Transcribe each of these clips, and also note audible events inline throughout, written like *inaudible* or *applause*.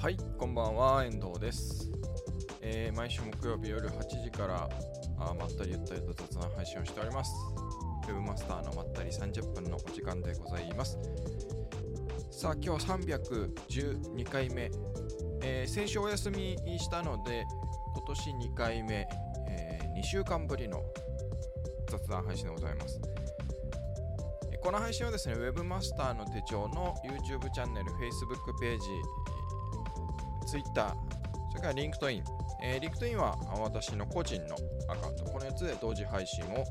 はい、こんばんは、遠藤です。えー毎週木曜日夜8時からあまったりゆったりと雑談配信をしております。ウェブマスターのまったり30分のお時間でございます。さあ、今日312回目。えー先週お休みしたので、今年2回目、え2週間ぶりの雑談配信でございます。この配信はですね、ウェブマスターの手帳の YouTube チャンネル、Facebook ページ、Twitter、それから LinkedIn。えー、LinkedIn は私の個人のアカウント、このやつで同時配信を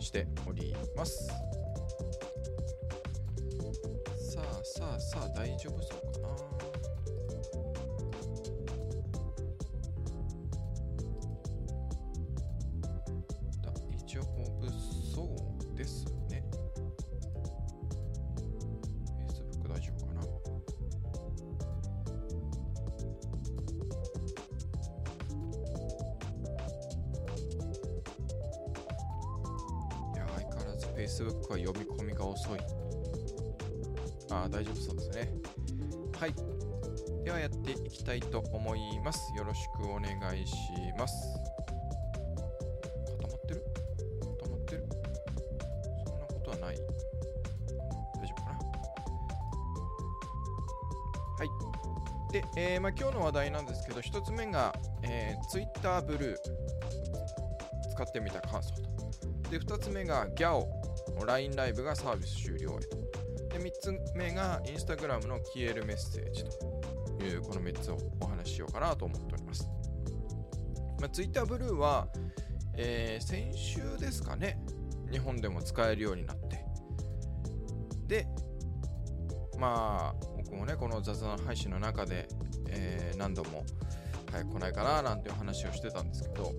しております。さあさあさあ、大丈夫そう？Facebook は読み込みが遅い。ああ、大丈夫そうですね。はい。ではやっていきたいと思います。よろしくお願いします。固まってる？固まってる？そんなことはない。大丈夫かな？はい。で、えーまあ、今日の話題なんですけど、一つ目が、えー、Twitter ブルー使ってみた感想と。で、2つ目が GAO、LINE ライブがサービス終了へ。で、3つ目が Instagram の消えるメッセージというこの3つをお話ししようかなと思っております。まあ、Twitter ブルーは、えー先週ですかね、日本でも使えるようになって。で、まあ、僕もね、この雑談配信の中で、えー何度も早く来ないかななんていう話をしてたんですけど、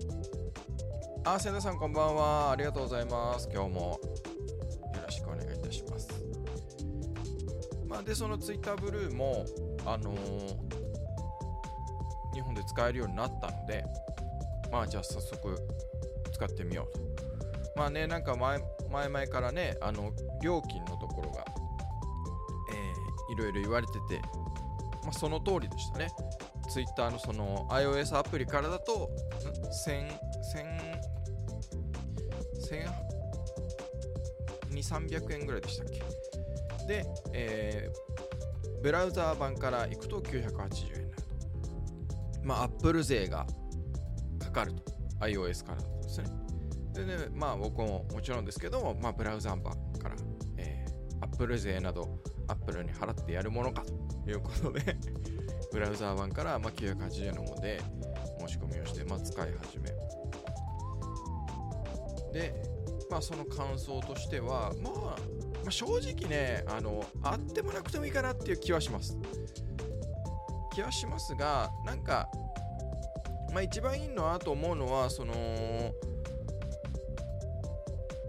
あ、千田さんこんばんは。ありがとうございます。今日もで、その Twitter ブルーも、あのー日本で使えるようになったので、まあ、じゃあ早速使ってみようと。まあね、なんか前前々からね、あの、料金のところが、えーいろいろ言われてて、まあ、その通りでしたね。Twitter のその iOS アプリからだと、ん？1000、1000、1300円ぐらいでしたっけ？で、えーブラウザー版から行くと980円になると。まあ、Apple 税がかかると。iOS からですね。でね、まあ僕ももちろんですけども、まあブラウザー版から、えー、Apple 税など Apple に払ってやるものかということで、*laughs* ブラウザー版からまあ980円の方で申し込みをして、まあ、使い始め。で、まあその感想としては、まあ、まあ、正直ね、あの、あってもなくてもいいかなっていう気はします。気はしますが、なんか、まあ一番いいのはと思うのは、その、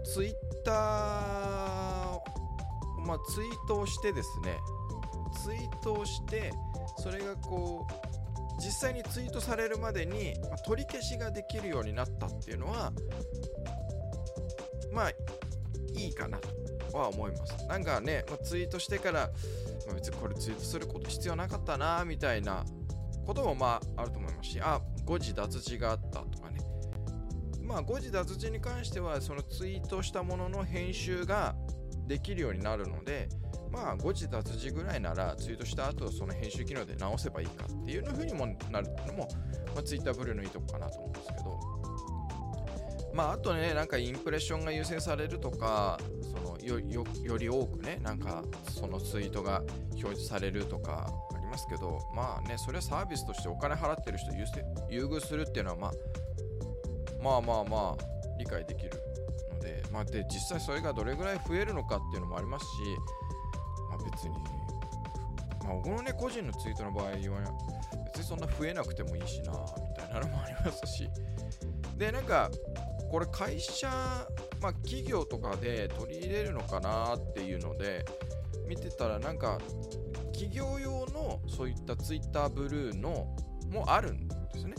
ツイッター、まあツイートをしてですね、ツイートをして、それがこう、実際にツイートされるまでに、まあ取り消しができるようになったっていうのは、まあ、いいかなとは思います。なんかね、まあ、ツイートしてから、まあ、別にこれツイートすること必要なかったな、みたいなこともまああると思いますし、あ、誤字脱字があったとかね。まあ誤字脱字に関しては、そのツイートしたものの編集ができるようになるので、まあ誤字脱字ぐらいならツイートした後、その編集機能で直せばいいかっていうふうにもなるっていうのも、まあ、Twitter ブルーのいいとこかなと思うんですけど、まあ、あとね、なんかインプレッションが優先されるとか、よよより多くね、なんかそのツイートが表示されるとかありますけど、まあね、それはサービスとしてお金払ってる人優先優遇するっていうのは、まあ、まあまあまあ、理解できるので、まあ、で、実際それがどれぐらい増えるのかっていうのもありますし、まあ、別に、まあ、僕のね、個人のツイートの場合は、別にそんな増えなくてもいいしな、みたいなのもありますし、で、なんか、これ会社、まあ、企業とかで取り入れるのかなっていうので見てたらなんか企業用のそういったツイッターブルーのもあるんですね。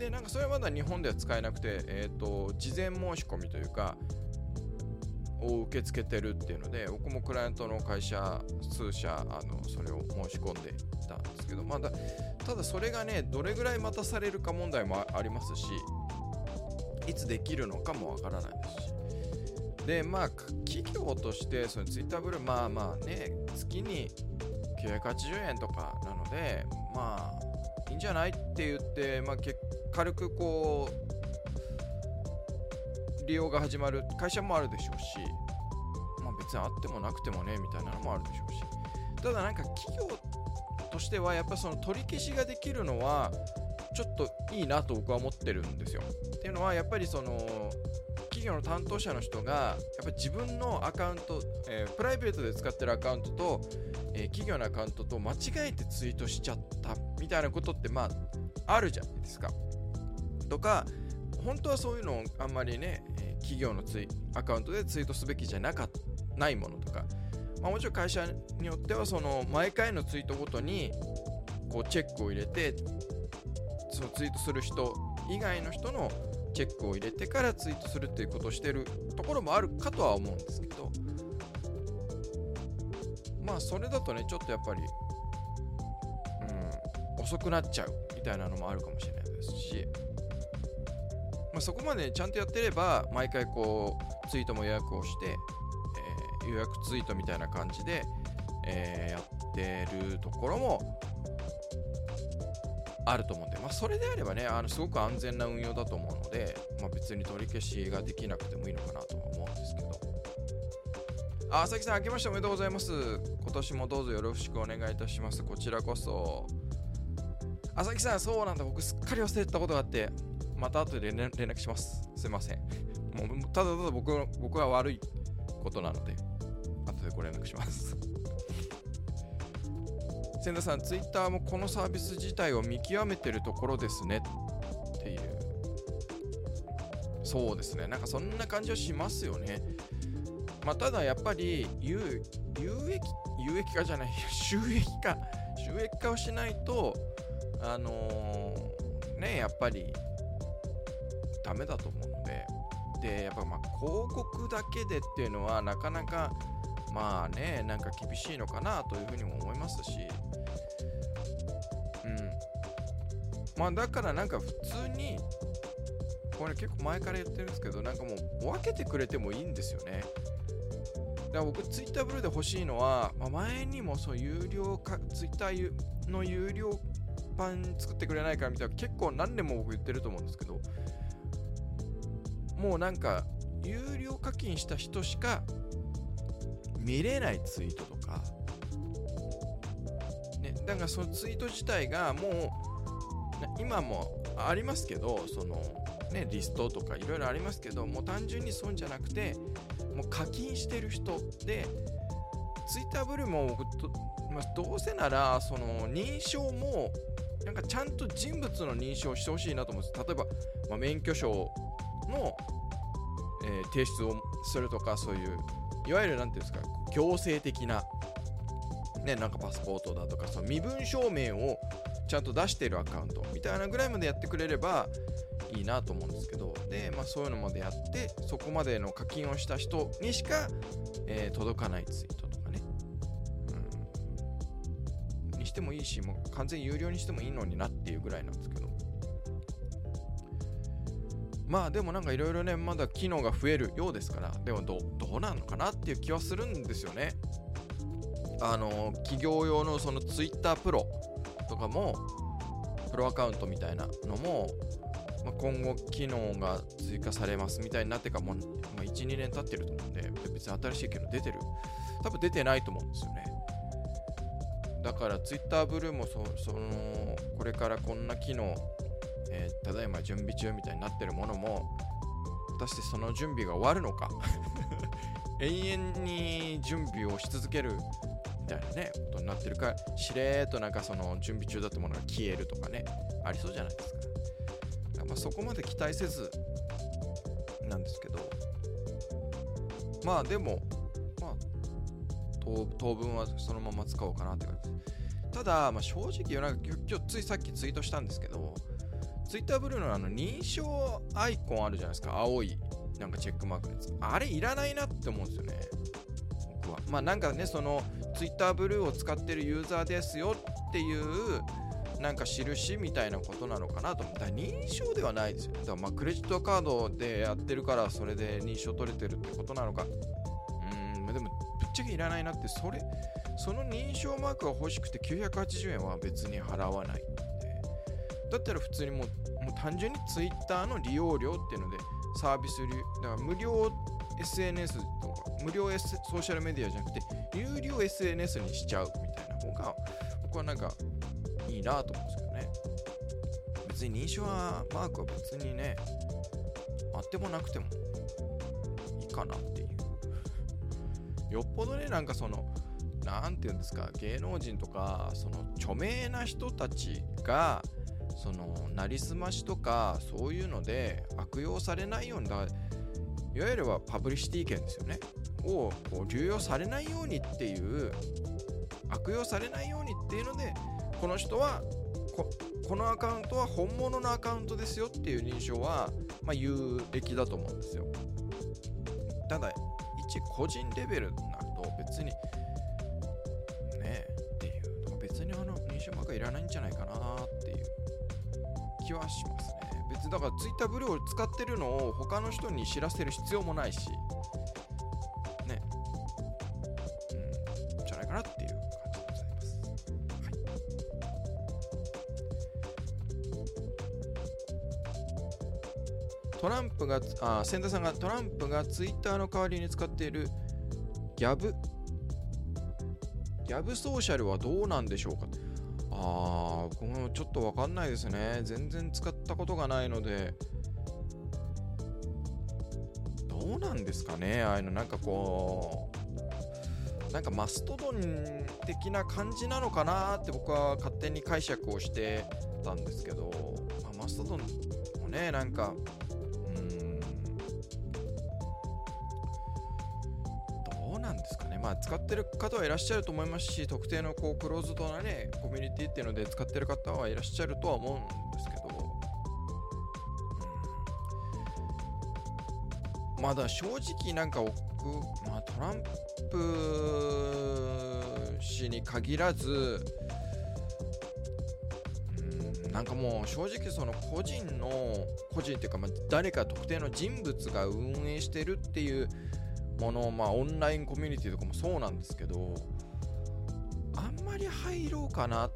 で、なんかそれはまだ日本では使えなくて、えっ、と、事前申し込みというか、を受け付けてるっていうので僕もクライアントの会社数社あのそれを申し込んでいたんですけど、まだただそれがねどれぐらい待たされるか問題もありますしいつできるのかもわからないですし。でまあ企業としてそのツイッターブルーまあまあね月に980円とかなのでまあいいんじゃないって言って、まあ、軽くこう利用が始まる会社もあるでしょうし、まあ、別にあってもなくてもねみたいなのもあるでしょうし。ただなんか企業としてはやっぱその取り消しができるのはちょっといいなと僕は思ってるんですよ。っていうのはやっぱりその企業の担当者の人がやっぱり自分のアカウント、えー、プライベートで使ってるアカウントと、えー、企業のアカウントと間違えてツイートしちゃったみたいなことってまああるじゃないですか。とか本当はそういうのをあんまりね、えー、企業のツイアカウントでツイートすべきじゃなかないものとか、まあ、もちろん会社によってはその毎回のツイートごとにこうチェックを入れてそのツイートする人以外の人のチェックを入れてからツイートするっていうことをしてるところもあるかとは思うんですけどまあそれだとねちょっとやっぱりうん遅くなっちゃうみたいなのもあるかもしれないですし、まあ、そこまでちゃんとやってれば毎回こうツイートも予約をして、えー、予約ツイートみたいな感じで、えー、やってるところもあると思うんで、まあ、それであればね、あのすごく安全な運用だと思うので、まあ、別に取り消しができなくてもいいのかなとは思うんですけど。あ、朝木さん、明けましておめでとうございます。今年もどうぞよろしくお願いいたします。こちらこそ。朝木さん、そうなんだ。僕、すっかり忘れてたことがあって、また後で連絡します。すいません。もうただただ僕僕は悪いことなので、後でご連絡します。千田さん、ツイッターもこのサービス自体を見極めてるところですねっていう。そうですね。なんかそんな感じはしますよね。まあ、ただやっぱり有有益、有益化じゃない、*laughs* 収益化、収益化をしないと、あのー、ね、やっぱりダメだと思うので、で、やっぱま広告だけでっていうのはなかなかまあね、なんか厳しいのかなというふうにも思いますし、まあだからなんか普通に、これ結構前から言ってるんですけど、なんかもう分けてくれてもいいんですよね。だから僕、ツイッターブルーで欲しいのは、まあ、前にもそう有料か、ツイッターの有料版作ってくれないかみたいな、結構何年も僕言ってると思うんですけど、もうなんか、有料課金した人しか見れないツイートとか、ね、だからそのツイート自体がもう今もありますけどそのねリストとかいろいろありますけどもう単純に損じゃなくてもう課金してる人でツイッターブルーもまあ、どうせならその認証もなんかちゃんと人物の認証してほしいなと思うんです。例えば、まあ、免許証の、えー、提出をするとかそういういわゆる何ていうんですか強制的なねなんかパスポートだとかその身分証明をちゃんと出しているアカウントみたいなぐらいまでやってくれればいいなと思うんですけどで、まあ、そういうのまでやってそこまでの課金をした人にしか、えー、届かないツイートとかね、うん、にしてもいいしもう完全有料にしてもいいのになっていうぐらいなんですけど。まあでもなんかいろいろね、まだ機能が増えるようですから、でもどどうなのかなっていう気はするんですよね。あの、企業用のその Twitter プロとかも、プロアカウントみたいなのも、まあ、今後機能が追加されますみたいになってかもう、まあ、1、2年経ってると思うんで、別に新しい機能出てる多分出てないと思うんですよね。だから Twitter ブルーもそそのこれからこんな機能えー、ただいま準備中みたいになってるものも果たしてその準備が終わるのか *laughs* 永遠に準備をし続けるたいなねことになってるかしれーっとなんかその準備中だったものが消えるとかねありそうじゃないですか。まあそこまで期待せずなんですけど。まあでもまあ当分はそのまま使おうかなって感じただ、まあ、正直なんか今日ついさっきツイートしたんですけどツイッターブルーのあの認証アイコンあるじゃないですか。青いなんかチェックマークのやつ。あれいらないなって思うんですよね僕は。まあなんかねその Twitter ブルーを使ってるユーザーですよっていうなんか印みたいなことなのかなと。思った認証ではないですよ。だからまあクレジットカードでやってるからそれで認証取れてるってことなのか。うんでもぶっちゃけいらないなって。それその認証マークが欲しくて980円は別に払わないだったら普通にもうもう単純に Twitter の利用料っていうのでサービス料だから無料 SNS とか無料、S、ソーシャルメディアじゃなくて有料 SNS にしちゃうみたいな方が僕はなんかいいなと思うんですけどね。別に認証はマークは別にねあってもなくてもいいかなっていう。よっぽどねなんかその何て言うんですか芸能人とかその著名な人たちがそのなりすましとかそういうので悪用されないようにだいわゆるはパブリシティ権ですよね。をこう流用されないようにっていう悪用されないようにっていうのでこの人はここのアカウントは本物のアカウントですよっていう認証は、まあ、有益だと思うんですよ。ただ一個人レベルになると別にねっていう別にあの認証マークいらないんじゃないかなっていう気はしますね。別にだから Twitter ブルーを使ってるのを他の人に知らせる必要もないし。なっていう感じでございます。トランプがあ千田さんがトランプがツイッターの代わりに使っているギャブ？ギャブソーシャルはどうなんでしょうか？ああ僕もちょっとわかんないですね。全然使ったことがないので。どうなんですかね？ああいうのなんかこうなんかマストドン的な感じなのかなって僕は勝手に解釈をしてたんですけど、まあ、マストドンもねなんかどうなんですかね。まあ使ってる方はいらっしゃると思いますし特定のこうクローズドなねコミュニティっていうので使ってる方はいらっしゃるとは思うんですけど、うん、まだ正直なんか、まあ、トランプ氏に限らずうんなんかもう正直その個人の個人っていうかまあ誰か特定の人物が運営してるっていうものまあオンラインコミュニティとかもそうなんですけどあんまり入ろうかなっ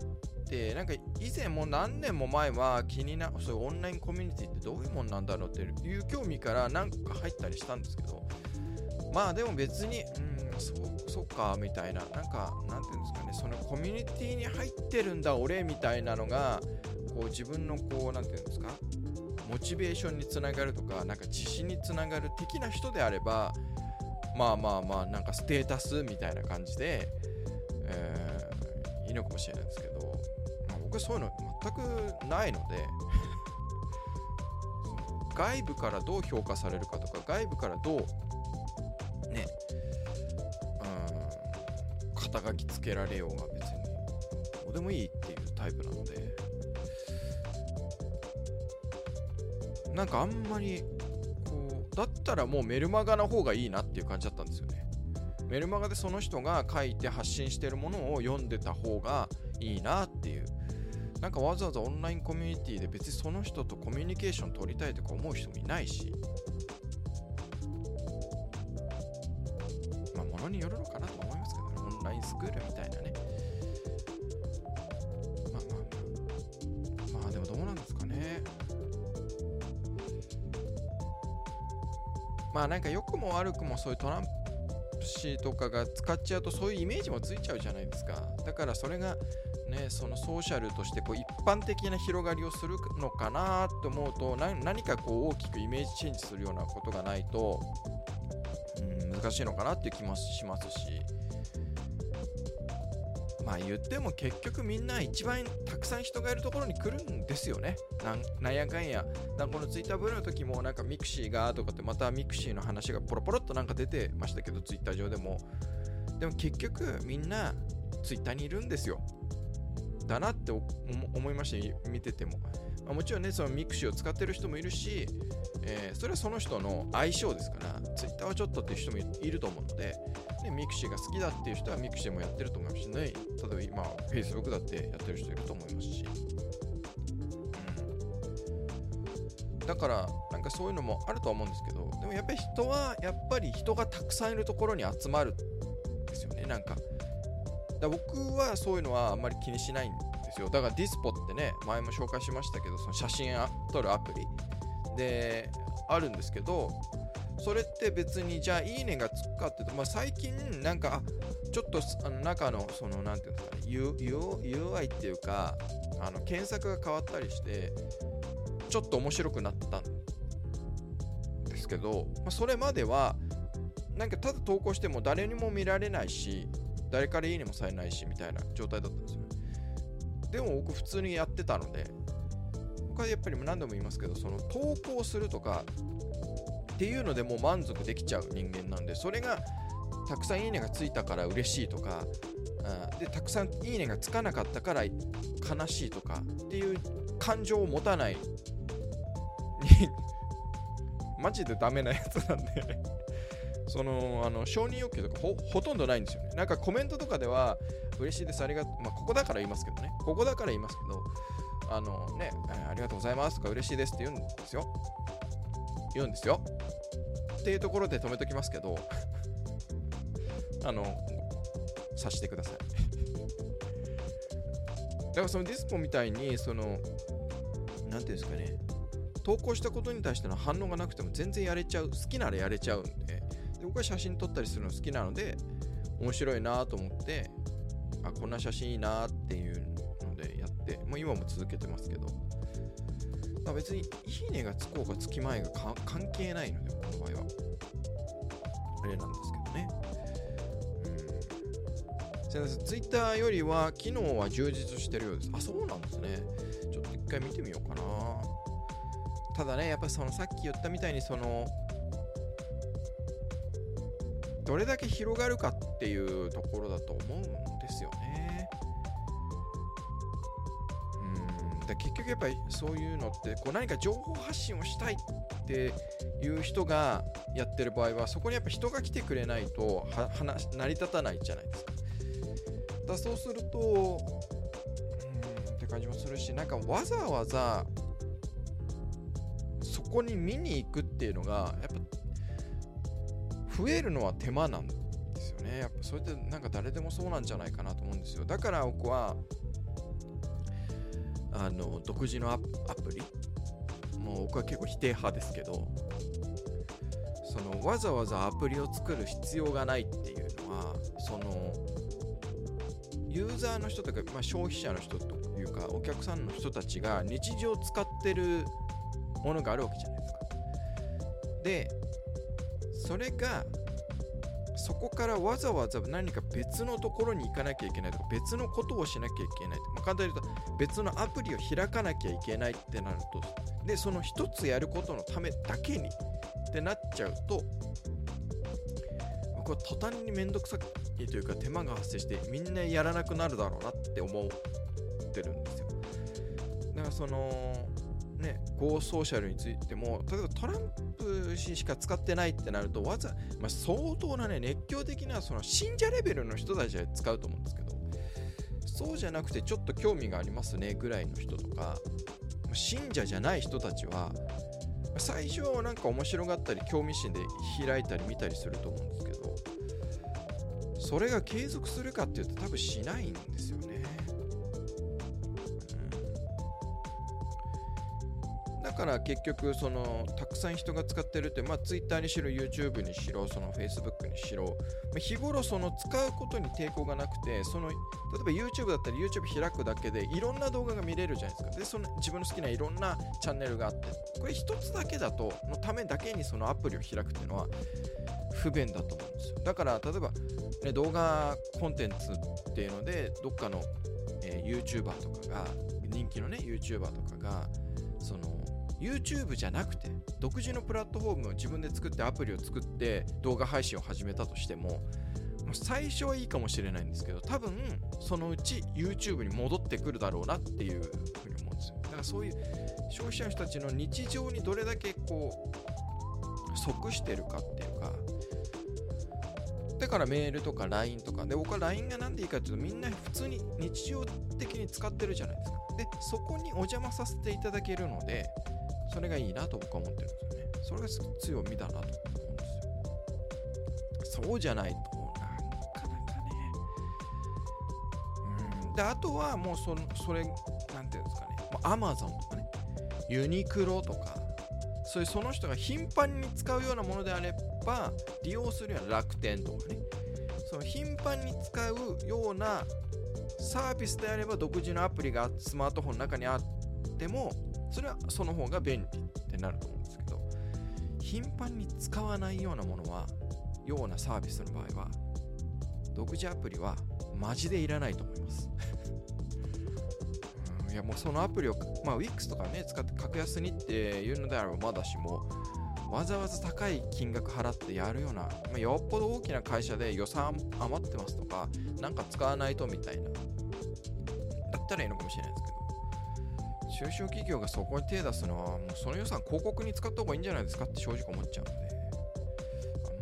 てなんか以前も何年も前は気になそういうオンラインコミュニティってどういうもんなんだろうっていう興味からなんか入ったりしたんですけどまあでも別にうんそうそうかみたいな。なんかなんていうんですかね。そのコミュニティに入ってるんだ俺みたいなのがこう自分のこう何て言うんですか？モチベーションにつながるとかなんか自信につながる的な人であればまあまあまあなんかステータスみたいな感じで、えー、いいのかもしれないですけど、まあ、僕はそういうの全くないので。*laughs* 外部からどう評価されるかとか外部からどう肩書きつけられようが別にどうでもいいっていうタイプなのでなんかあんまりこうだったらもうメルマガの方がいいなっていう感じだったんですよね。メルマガでその人が書いて発信してるものを読んでた方がいいなっていう。なんかわざわざオンラインコミュニティで別にその人とコミュニケーション取りたいとか思う人もいないし。まあなんか良くも悪くもそういうトランプ氏とかが使っちゃうとそういうイメージもついちゃうじゃないですか。だからそれがねそのソーシャルとしてこう一般的な広がりをするのかなと思うと何かこう大きくイメージチェンジするようなことがないと、うん、難しいのかなっていう気もしますし。まあ言っても結局みんな一番たくさん人がいるところに来るんですよね。なんやかんや。なんこのツイッターブルーの時もなんかミクシーがとかってまたミクシーの話がポロポロっとなんか出てましたけどツイッター上でも。でも結局みんなツイッターにいるんですよ。だなって思いました見てても。まあ、もちろんねそのミクシーを使ってる人もいるし、えー、それはその人の相性ですからツイッターはちょっとっていう人もいると思うのででミクシーが好きだっていう人はミクシーもやってると思いますしね例えば今 Facebook だってやってる人いると思いますし、だからなんかそういうのもあるとは思うんですけどでもやっぱり人はやっぱり人がたくさんいるところに集まるんですよねなんか。だ僕はそういうのはあんまり気にしないんですよ。だからディスポってね前も紹介しましたけどその写真撮るアプリ。であるんですけどそれって別にじゃあいいねがつくかっていうと、まあ、最近なんかちょっとあの中のその何て言うんですかね UI っていうかあの検索が変わったりしてちょっと面白くなったんですけど、まあ、それまではなんかただ投稿しても誰にも見られないし誰からいいねもされないしみたいな状態だったんですよ。でも僕普通にやってたので僕はやっぱり何度も言いますけどその投稿するとかっていうのでもう満足できちゃう人間なんでそれがたくさんいいねがついたから嬉しいとかでたくさんいいねがつかなかったから悲しいとかっていう感情を持たないマジでダメなやつなんで。そのあの承認欲求とかほとんどないんですよね。なんかコメントとかでは嬉しいですありがとうまあここだから言いますけどね。ここだから言いますけどあのねありがとうございますとか嬉しいですって言うんですよ。言うんですよ。っていうところで止めときますけど、*laughs* あの、察してください。*laughs* だからそのディスポみたいに、その、なんていうんですかね、投稿したことに対しての反応がなくても全然やれちゃう、好きならやれちゃう、僕は写真撮ったりするの好きなので、面白いなと思って、あ、こんな写真いいなっていうのでやって、もう今も続けてますけど、まあ、別にいいねがつこうがつきまいが関係ないので、この場合は。あれなんですけどね。うん。ツイッターよりは機能は充実してるようです。あ、そうなんですね。ちょっと一回見てみようかな。ただね、やっぱそのさっき言ったみたいにその、どれだけ広がるかっていうところだと思うんですよね。だ結局やっぱりそういうのってこう何か情報発信をしたいっていう人がやってる場合はそこにやっぱ人が来てくれないと話成り立たないじゃないですか。だそうするとうんって感じもするしなんかわざわざそこに見に行くっていうのがやっぱ増えるのは手間なんですよね。やっぱそれってなんか誰でもそうなんじゃないかなと思うんですよ。だから僕はあの独自のアプリもう僕は結構否定派ですけどそのわざわざアプリを作る必要がないっていうのはそのユーザーの人とか、まあ、消費者の人というかお客さんの人たちが日常使ってるものがあるわけじゃないですか。でそれがそこからわざわざ何か別のところに行かなきゃいけないとか別のことをしなきゃいけないとか、ま、簡単に言うと別のアプリを開かなきゃいけないってなるとでその一つやることのためだけにってなっちゃうと僕は途端に面倒くさいというか手間が発生してみんなやらなくなるだろうなって思ってるんですよ。だからそのね、Go ソーシャルについても、例えばトランプ氏しか使ってないってなると、わざ、まあ、相当なね、熱狂的なその信者レベルの人たちは使うと思うんですけど、そうじゃなくてちょっと興味がありますねぐらいの人とか、信者じゃない人たちは、最初はなんか面白がったり、興味心で開いたり見たりすると思うんですけど、それが継続するかっていうと多分しないんですよね。から結局そのたくさん人が使ってるって、まあ、Twitter にしろ YouTube にしろその Facebook にしろ、まあ、日頃その使うことに抵抗がなくてその例えば YouTube だったら YouTube 開くだけでいろんな動画が見れるじゃないですか。でその自分の好きないろんなチャンネルがあってこれ一つだけだとのためだけにそのアプリを開くっていうのは不便だと思うんですよ。だから例えば、ね、動画コンテンツっていうのでどっかの、えー、YouTuber とかが人気のね YouTuber とかがその YouTube じゃなくて独自のプラットフォームを自分で作ってアプリを作って動画配信を始めたとしても最初はいいかもしれないんですけど多分そのうち YouTube に戻ってくるだろうなっていうふうに思うんですよ。だからそういう消費者の人たちの日常にどれだけこう即してるかっていうかだからメールとか LINE とかで僕は LINE が何でいいかっていうとみんな普通に日常的に使ってるじゃないですか。でそこにお邪魔させていただけるのでそれがいいなと僕は思ってるんですよね。それが強みだなと思うんですよ。そうじゃないとなかなかね。うん。であとはもうそそれなんていうんですかね。アマゾンとかね。ユニクロとか。そういうその人が頻繁に使うようなものであれば利用するような楽天とかね。その頻繁に使うようなサービスであれば独自のアプリがスマートフォンの中にあってもそれはその方が便利ってなると思うんですけど頻繁に使わないようなものはようなサービスの場合は独自アプリはマジでいらないと思います。*laughs* いやもうそのアプリを、まあ、Wix とかね使って格安にっていうのであればまだしもわざわざ高い金額払ってやるような、まあ、よっぽど大きな会社で予算余ってますとかなんか使わないとみたいなだったらいいのかもしれないですけど中小企業がそこに手出すのはもうその予算広告に使った方がいいんじゃないですかって正直思っちゃうんで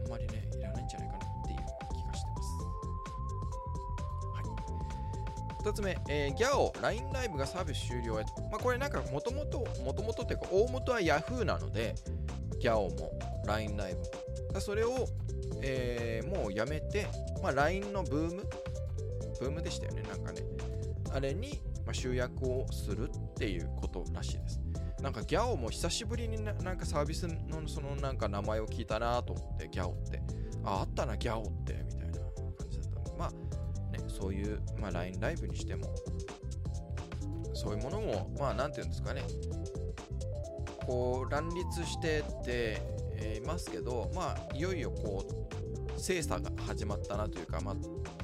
あんまりねいらないんじゃないかなっていう気がしてます。はい2つ目、えー、ギャオ LINE ライブがサービス終了へまあこれなんかもともともともとっていうか大元は Yahoo なのでギャオも LINE ライブもそれを、えー、もうやめて、まあ、LINE のブームブームでしたよねなんかね。あれに、まあ、集約をするっていうことらしいです。なんかギャオも久しぶりにななんかサービスのそのなんか名前を聞いたなと思ってギャオって。ああったなギャオってみたいな感じだった。んでまあねそういう、まあ、LINE ライブにしてもそういうものもまあなんていうんですかね。こう乱立してっていますけど、まあ、いよいよこう精査が始まったなというか、まあ、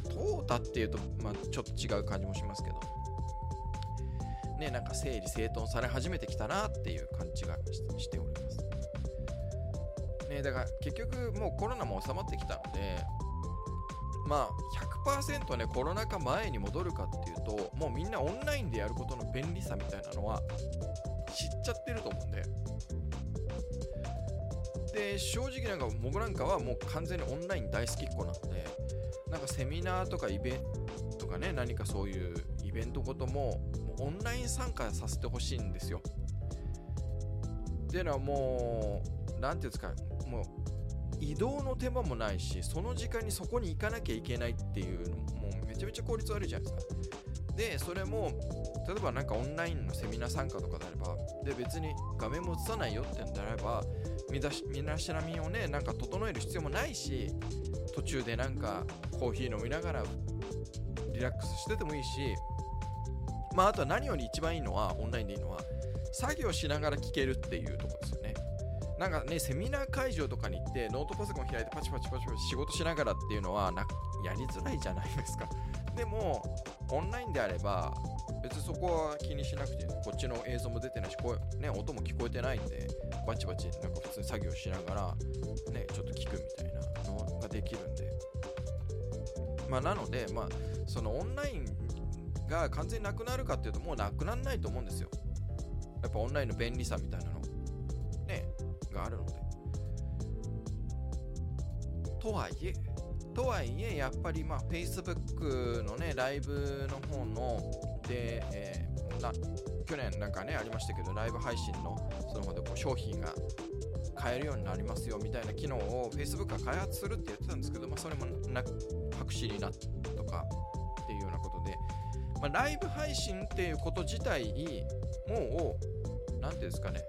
淘汰っていうと、まあ、ちょっと違う感じもしますけど、ね、なんか整理整頓され始めてきたなっていう感じがしております。ね、だから結局もうコロナも収まってきたので、まあ100%ねコロナ禍前に戻るかっていうともうみんなオンラインでやることの便利さみたいなのは知っちゃってると思うんでで正直なんか僕なんかはもう完全にオンライン大好きっ子なのでなんかセミナーとかイベントとかね何かそういうイベントごともオンライン参加させてほしいんですよ。っていうのはもう何ていうんですかもう移動の手間もないしその時間にそこに行かなきゃいけないっていうのもめちゃめちゃ効率悪いじゃないですか。でそれも例えばなんかオンラインのセミナー参加とかであればで別に画面も映さないよってんであれば身だし身だしなみをねなんか整える必要もないし途中でなんかコーヒー飲みながらリラックスしててもいいしまああとは何より一番いいのはオンラインでいいのは作業しながら聞けるっていうとこですよね。なんかねセミナー会場とかに行ってノートパソコン開いてパチパチパチパチ仕事しながらっていうのはなやりづらいじゃないですか。でもオンラインであれば別にそこは気にしなくてこっちの映像も出てないしこ、ね、音も聞こえてないんでバチバチなんか普通に作業しながら、ね、ちょっと聞くみたいなのができるんで。まあなのでまあそのオンラインが完全になくなるかっていうともうなくならないと思うんですよ。やっぱオンラインの便利さみたいなの。ね。があるので。とはいえとはいえ、やっぱりまあ Facebook のね、ライブの方の、で、えー、な去年なんかね、ありましたけど、ライブ配信のその方でこう商品が買えるようになりますよみたいな機能を Facebook が開発するって言ってたんですけど、まあ、それもな白紙になったとかっていうようなことで、まあ、ライブ配信っていうこと自体もう、なんていうんですかね、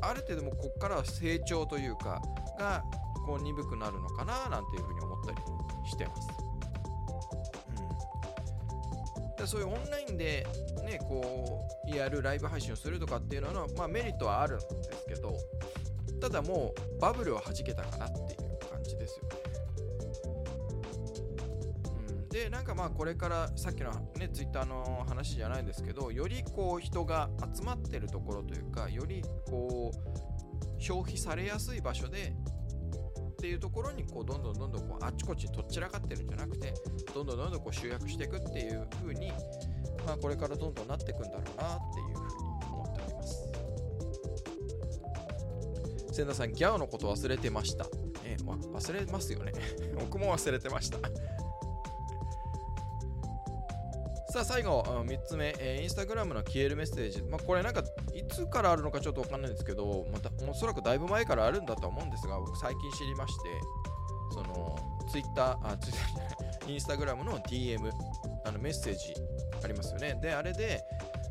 ある程度もここからは成長というか、がこう鈍くなるのかななんていうふうに思ったりしてます。うん、でそういうオンラインでねこうやるライブ配信をするとかっていうのは、まあ、メリットはあるんですけどただもうバブルを弾けたかなっていう感じですよね。かまあこれからさっきのねツイッターの話じゃないんですけどよりこう人が集まってるところというかよりこう消費されやすい場所でっていうところにこうどんどんどんどんこうあっちこっちとっちらかってるんじゃなくてどんどんどんどんこう集約していくっていうふうにまあこれからどんどんなっていくんだろうなっていうふうに思っております。千田さんギャオのこと忘れてました。え忘れますよね。*laughs* 僕も忘れてました。さあ、最後、3つ目、えー、インスタグラムの消えるメッセージ。まあ、これなんか、いつからあるのかちょっとわかんないんですけど、また、おそらくだいぶ前からあるんだと思うんですが、僕最近知りまして、その、ツイッター、あ、ツイッターじゃない、インスタグラムの DM、あのメッセージありますよね。で、あれで、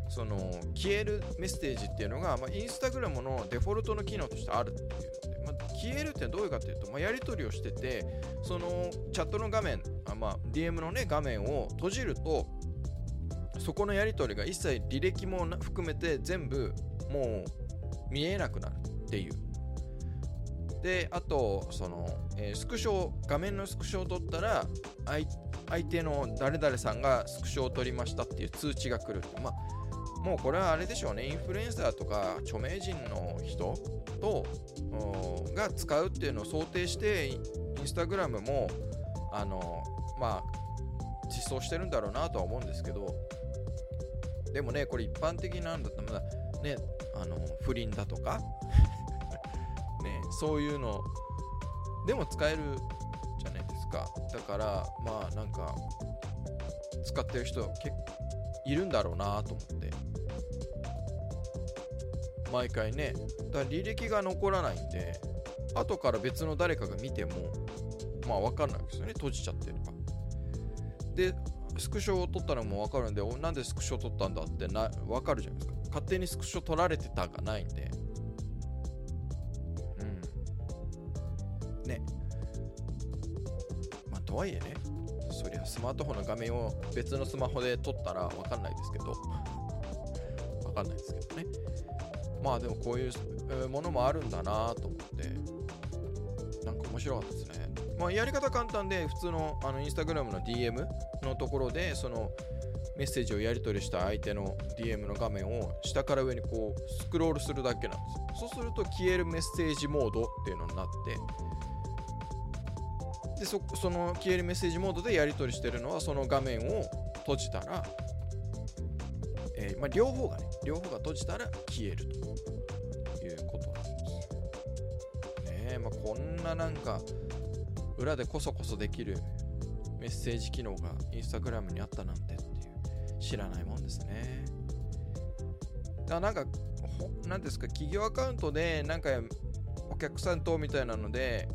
その消えるメッセージっていうのが、まあ、インスタグラムのデフォルトの機能としてあるっていうので、まあ、消えるってどういうかっていうと、まあ、やり取りをしててそのチャットの画面あ、まあ、DM のね画面を閉じるとそこのやり取りが一切履歴も含めて全部もう見えなくなるっていう。であとその、えー、スクショ画面のスクショを取ったら相手の誰々さんがスクショを取りましたっていう通知が来るってまあもうこれはあれでしょうね、インフルエンサーとか著名人の人とが使うっていうのを想定して、インスタグラムも、あの、まあ、実装してるんだろうなとは思うんですけど、でもね、これ一般的なんだったら、ね、あの、不倫だとか *laughs* ね、そういうの、でも使えるじゃないですか。だから、まあなんか、使ってる人結構いるんだろうなと思って。毎回ねだ履歴が残らないんで後から別の誰かが見てもまあ分かんないですよね閉じちゃってるかでスクショを撮ったのも分かるんでなんでスクショを撮ったんだってな分かるじゃないですか。勝手にスクショ撮られてたがないんで。うん。ね。まあとはいえね。そりゃスマートフォンの画面を別のスマホで撮ったら分かんないですけど。分かんないですけどね。まあでもこういうものもあるんだなと思って。面白かったですね。まあやり方簡単で普通のあのインスタグラムの DM のところでそのメッセージをやり取りした相手の DM の画面を下から上にこうスクロールするだけなんです。そうすると消えるメッセージモードっていうのになってでそその消えるメッセージモードでやり取りしてるのはその画面を閉じたらえー、まあ、両方がね、両方が閉じたら消えると。こんななんか、裏でこそこそできるメッセージ機能がインスタグラムにあったなんてっていう、知らないもんですね。だなんか、なんですか、企業アカウントで、なんか、お客さんとみたいなので、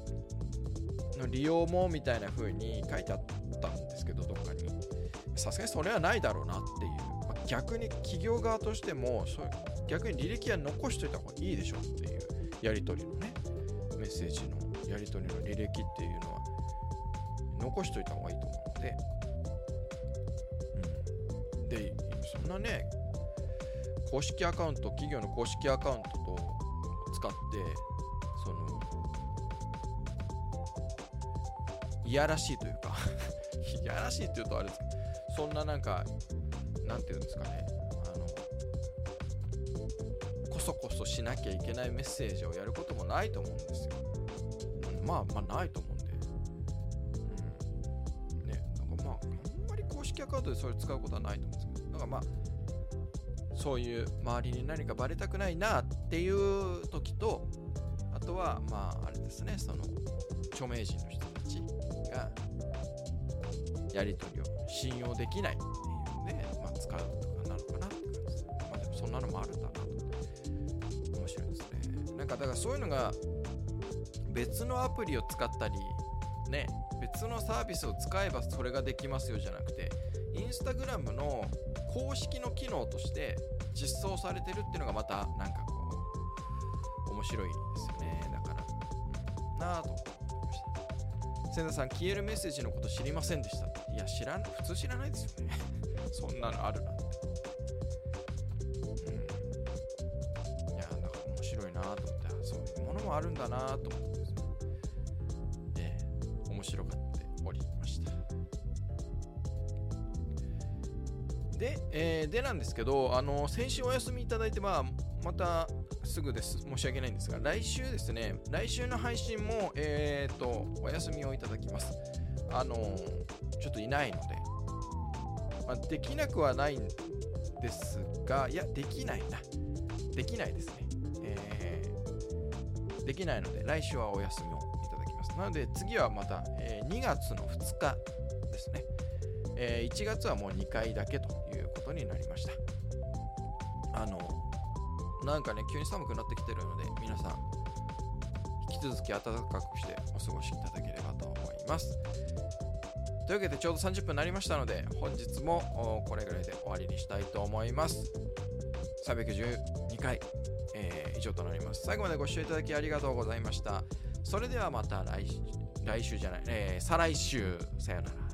の利用もみたいな風に書いてあったんですけど、どっかに。さすがにそれはないだろうなっていうま逆に企業側としてもそう逆に履歴は残しといた方がいいでしょっていうやり取りのメッセージのやり取りの履歴っていうのは残しといた方がいいと思うので、うん、でそんなね公式アカウント企業の公式アカウントと使ってそのいやらしいというか *laughs* いやらしいっていうとあれです。そんななんか何て言うんですかね。そしなきゃいけないメッセージをやることもないと思うんですよ、まあまあないと思うんで。うん。ねなんかまああんまり公式アカウントでそれ使うことはないと思うんですけど。だかまあそういう周りに何かバレたくないなっていう時とあとはまああれですねその著名人の人たちがやり取りを信用できないって使うとかなのかなって感じです。まあでもそんなのもあるんだなと。かだからそういうのが別のアプリを使ったりね別のサービスを使えばそれができますよじゃなくてインスタグラムの公式の機能として実装されてるっていうのがまたなんかこう面白いですよね。だから、うん、なあと思いました。千田さん消えるメッセージのこと知りませんでした。いや知らん普通知らないですよね。*laughs* そんなのあるなあるんだなと思って、えー、面白がっておりました。で、えー、でなんですけど、あの、先週お休みいただいて、まあ、またすぐです。申し訳ないんですが、来週ですね、来週の配信も、えっ、ー、と、お休みをいただきます。あのちょっといないので、まあ、できなくはないんですが、いや、できないな。できないですね。できないので来週はお休みをいただきます。なので次はまた、えー2月の2日ですね、えー1月はもう2回だけということになりました。あのなんかね急に寒くなってきてるので皆さん引き続き暖かくしてお過ごしいただければと思います。というわけでちょうど30分になりましたので本日もこれぐらいで終わりにしたいと思います。312回、以上となります。最後までご視聴いただきありがとうございました。それではまた来来週じゃない、えー再来週。さよなら。